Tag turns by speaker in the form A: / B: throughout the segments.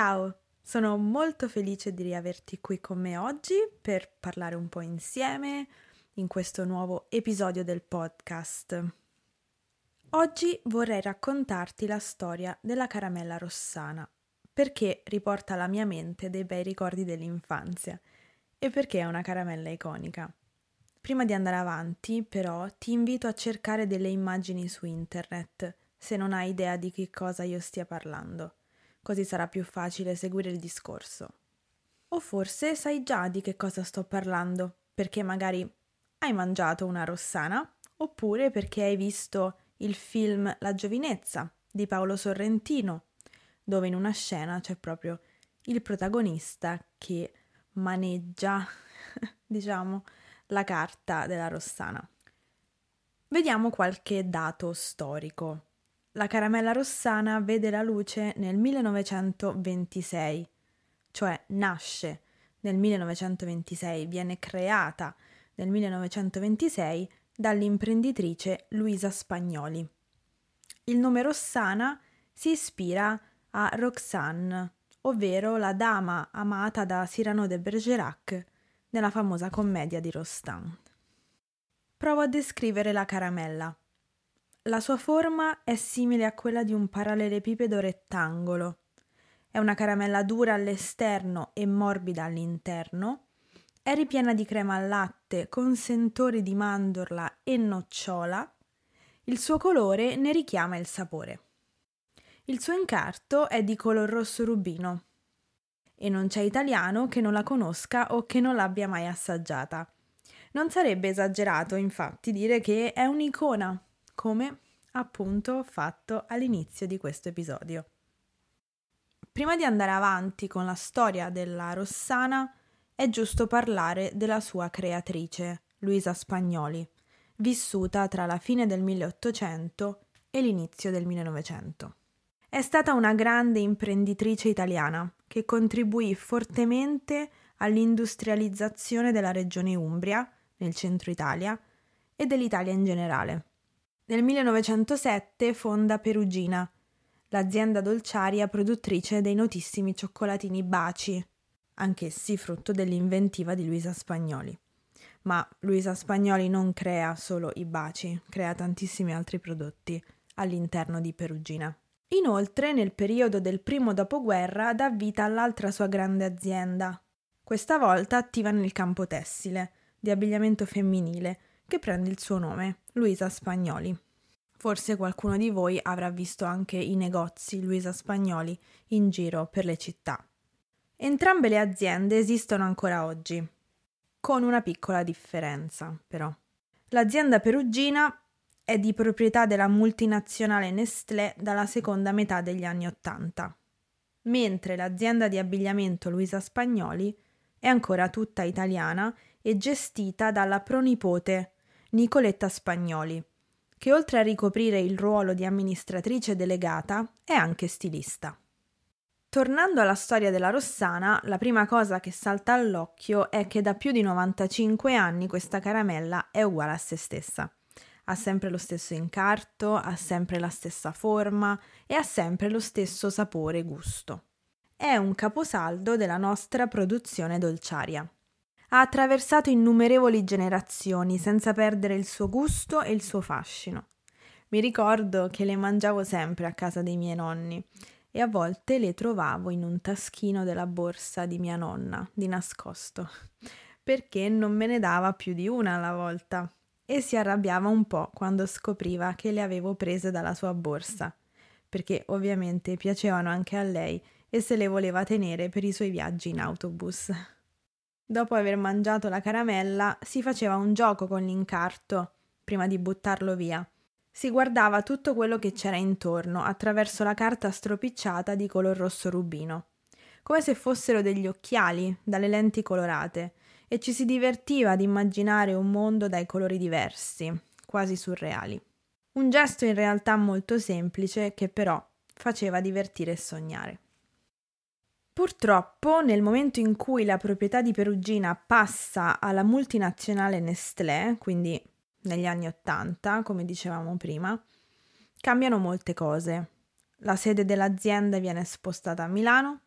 A: Ciao, sono molto felice di riaverti qui con me oggi per parlare un po' insieme in questo nuovo episodio del podcast. Oggi vorrei raccontarti la storia della caramella rossana, perché riporta alla mia mente dei bei ricordi dell'infanzia e perché è una caramella iconica. Prima di andare avanti, però, ti invito a cercare delle immagini su internet, se non hai idea di che cosa io stia parlando così sarà più facile seguire il discorso. O forse sai già di che cosa sto parlando, perché magari hai mangiato una rossana, oppure perché hai visto il film La giovinezza di Paolo Sorrentino, dove in una scena c'è proprio il protagonista che maneggia, diciamo, la carta della rossana. Vediamo qualche dato storico. La caramella rossana vede la luce nel 1926, cioè nasce nel 1926, viene creata nel 1926 dall'imprenditrice Luisa Spagnoli. Il nome Rossana si ispira a Roxane, ovvero la dama amata da Cyrano de Bergerac nella famosa commedia di Rostand. Provo a descrivere la caramella. La sua forma è simile a quella di un parallelepipedo rettangolo. È una caramella dura all'esterno e morbida all'interno. È ripiena di crema al latte con sentori di mandorla e nocciola. Il suo colore ne richiama il sapore. Il suo incarto è di color rosso rubino e non c'è italiano che non la conosca o che non l'abbia mai assaggiata. Non sarebbe esagerato, infatti, dire che è un'icona come appunto fatto all'inizio di questo episodio. Prima di andare avanti con la storia della Rossana, è giusto parlare della sua creatrice, Luisa Spagnoli, vissuta tra la fine del 1800 e l'inizio del 1900. È stata una grande imprenditrice italiana che contribuì fortemente all'industrializzazione della regione Umbria, nel centro Italia, e dell'Italia in generale. Nel 1907 fonda Perugina, l'azienda dolciaria produttrice dei notissimi cioccolatini Baci, anch'essi frutto dell'inventiva di Luisa Spagnoli. Ma Luisa Spagnoli non crea solo i baci, crea tantissimi altri prodotti all'interno di Perugina. Inoltre, nel periodo del primo dopoguerra, dà vita all'altra sua grande azienda, questa volta attiva nel campo tessile, di abbigliamento femminile, che prende il suo nome, Luisa Spagnoli. Forse qualcuno di voi avrà visto anche i negozi Luisa Spagnoli in giro per le città. Entrambe le aziende esistono ancora oggi, con una piccola differenza però. L'azienda perugina è di proprietà della multinazionale Nestlé dalla seconda metà degli anni Ottanta, mentre l'azienda di abbigliamento Luisa Spagnoli è ancora tutta italiana e gestita dalla pronipote Nicoletta Spagnoli, che oltre a ricoprire il ruolo di amministratrice delegata è anche stilista. Tornando alla storia della Rossana, la prima cosa che salta all'occhio è che da più di 95 anni questa caramella è uguale a se stessa. Ha sempre lo stesso incarto, ha sempre la stessa forma e ha sempre lo stesso sapore e gusto. È un caposaldo della nostra produzione dolciaria ha attraversato innumerevoli generazioni senza perdere il suo gusto e il suo fascino. Mi ricordo che le mangiavo sempre a casa dei miei nonni e a volte le trovavo in un taschino della borsa di mia nonna, di nascosto, perché non me ne dava più di una alla volta e si arrabbiava un po' quando scopriva che le avevo prese dalla sua borsa, perché ovviamente piacevano anche a lei e se le voleva tenere per i suoi viaggi in autobus. Dopo aver mangiato la caramella, si faceva un gioco con l'incarto, prima di buttarlo via. Si guardava tutto quello che c'era intorno attraverso la carta stropicciata di color rosso rubino, come se fossero degli occhiali dalle lenti colorate, e ci si divertiva ad immaginare un mondo dai colori diversi, quasi surreali. Un gesto in realtà molto semplice che però faceva divertire e sognare. Purtroppo, nel momento in cui la proprietà di Perugina passa alla multinazionale Nestlé, quindi negli anni Ottanta, come dicevamo prima, cambiano molte cose. La sede dell'azienda viene spostata a Milano,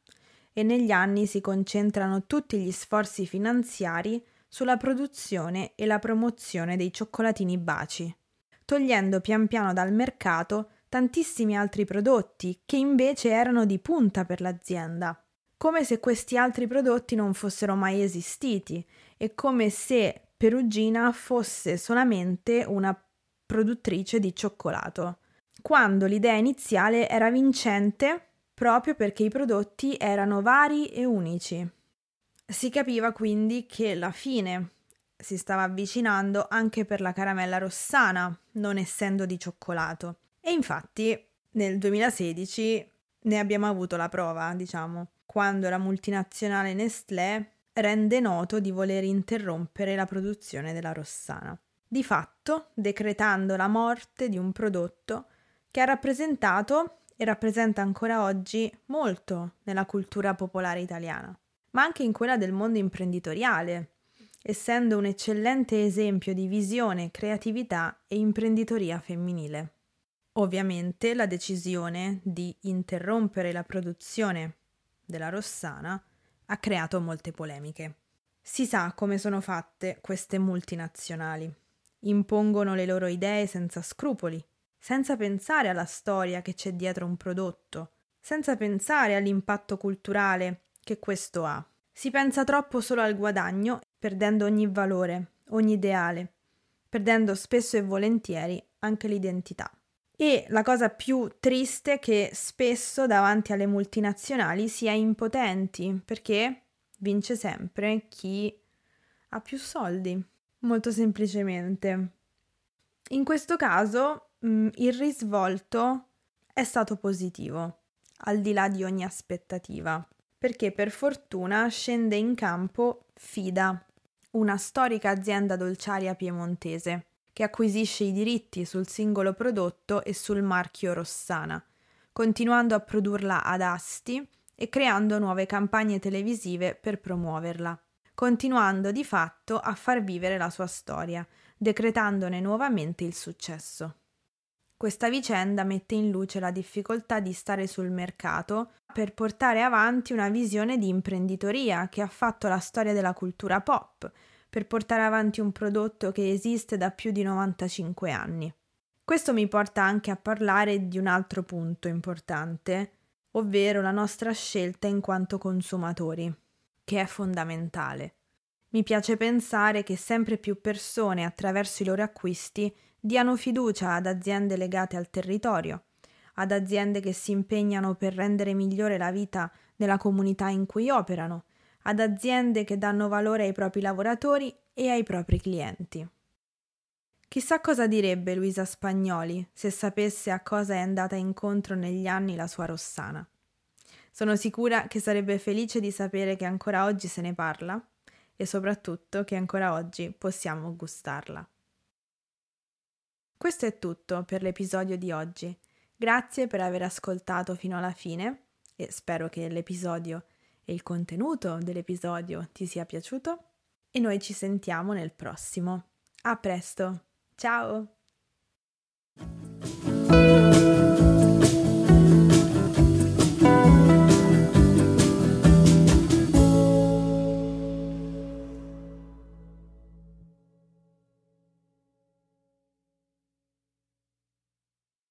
A: e negli anni si concentrano tutti gli sforzi finanziari sulla produzione e la promozione dei cioccolatini baci, togliendo pian piano dal mercato tantissimi altri prodotti che invece erano di punta per l'azienda, come se questi altri prodotti non fossero mai esistiti e come se Perugina fosse solamente una produttrice di cioccolato, quando l'idea iniziale era vincente proprio perché i prodotti erano vari e unici. Si capiva quindi che la fine si stava avvicinando anche per la caramella rossana, non essendo di cioccolato. E infatti nel 2016 ne abbiamo avuto la prova, diciamo, quando la multinazionale Nestlé rende noto di voler interrompere la produzione della rossana, di fatto decretando la morte di un prodotto che ha rappresentato e rappresenta ancora oggi molto nella cultura popolare italiana ma anche in quella del mondo imprenditoriale, essendo un eccellente esempio di visione, creatività e imprenditoria femminile. Ovviamente la decisione di interrompere la produzione della Rossana ha creato molte polemiche. Si sa come sono fatte queste multinazionali. Impongono le loro idee senza scrupoli, senza pensare alla storia che c'è dietro un prodotto, senza pensare all'impatto culturale che questo ha. Si pensa troppo solo al guadagno, perdendo ogni valore, ogni ideale, perdendo spesso e volentieri anche l'identità. E la cosa più triste è che spesso davanti alle multinazionali si è impotenti, perché vince sempre chi ha più soldi, molto semplicemente. In questo caso mh, mm, il risvolto è stato positivo, al di là di ogni aspettativa perché per fortuna scende in campo Fida, una storica azienda dolciaria piemontese, che acquisisce i diritti sul singolo prodotto e sul marchio Rossana, continuando a produrla ad Asti e creando nuove campagne televisive per promuoverla, continuando di fatto a far vivere la sua storia, decretandone nuovamente il successo. Questa vicenda mette in luce la difficoltà di stare sul mercato per portare avanti una visione di imprenditoria che ha fatto la storia della cultura pop, per portare avanti un prodotto che esiste da più di 95 anni. Questo mi porta anche a parlare di un altro punto importante, ovvero la nostra scelta in quanto consumatori, che è fondamentale. Mi piace pensare che sempre più persone attraverso i loro acquisti diano fiducia ad aziende legate al territorio, ad aziende che si impegnano per rendere migliore la vita nella comunità in cui operano, ad aziende che danno valore ai propri lavoratori e ai propri clienti. Chissà cosa direbbe Luisa Spagnoli se sapesse a cosa è andata incontro negli anni la sua Rossana. Sono sicura che sarebbe felice di sapere che ancora oggi se ne parla e soprattutto che ancora oggi possiamo gustarla. Questo è tutto per l'episodio di oggi. Grazie per aver ascoltato fino alla fine e spero che l'episodio e il contenuto dell'episodio ti sia piaciuto e noi ci sentiamo nel prossimo. A presto. Ciao!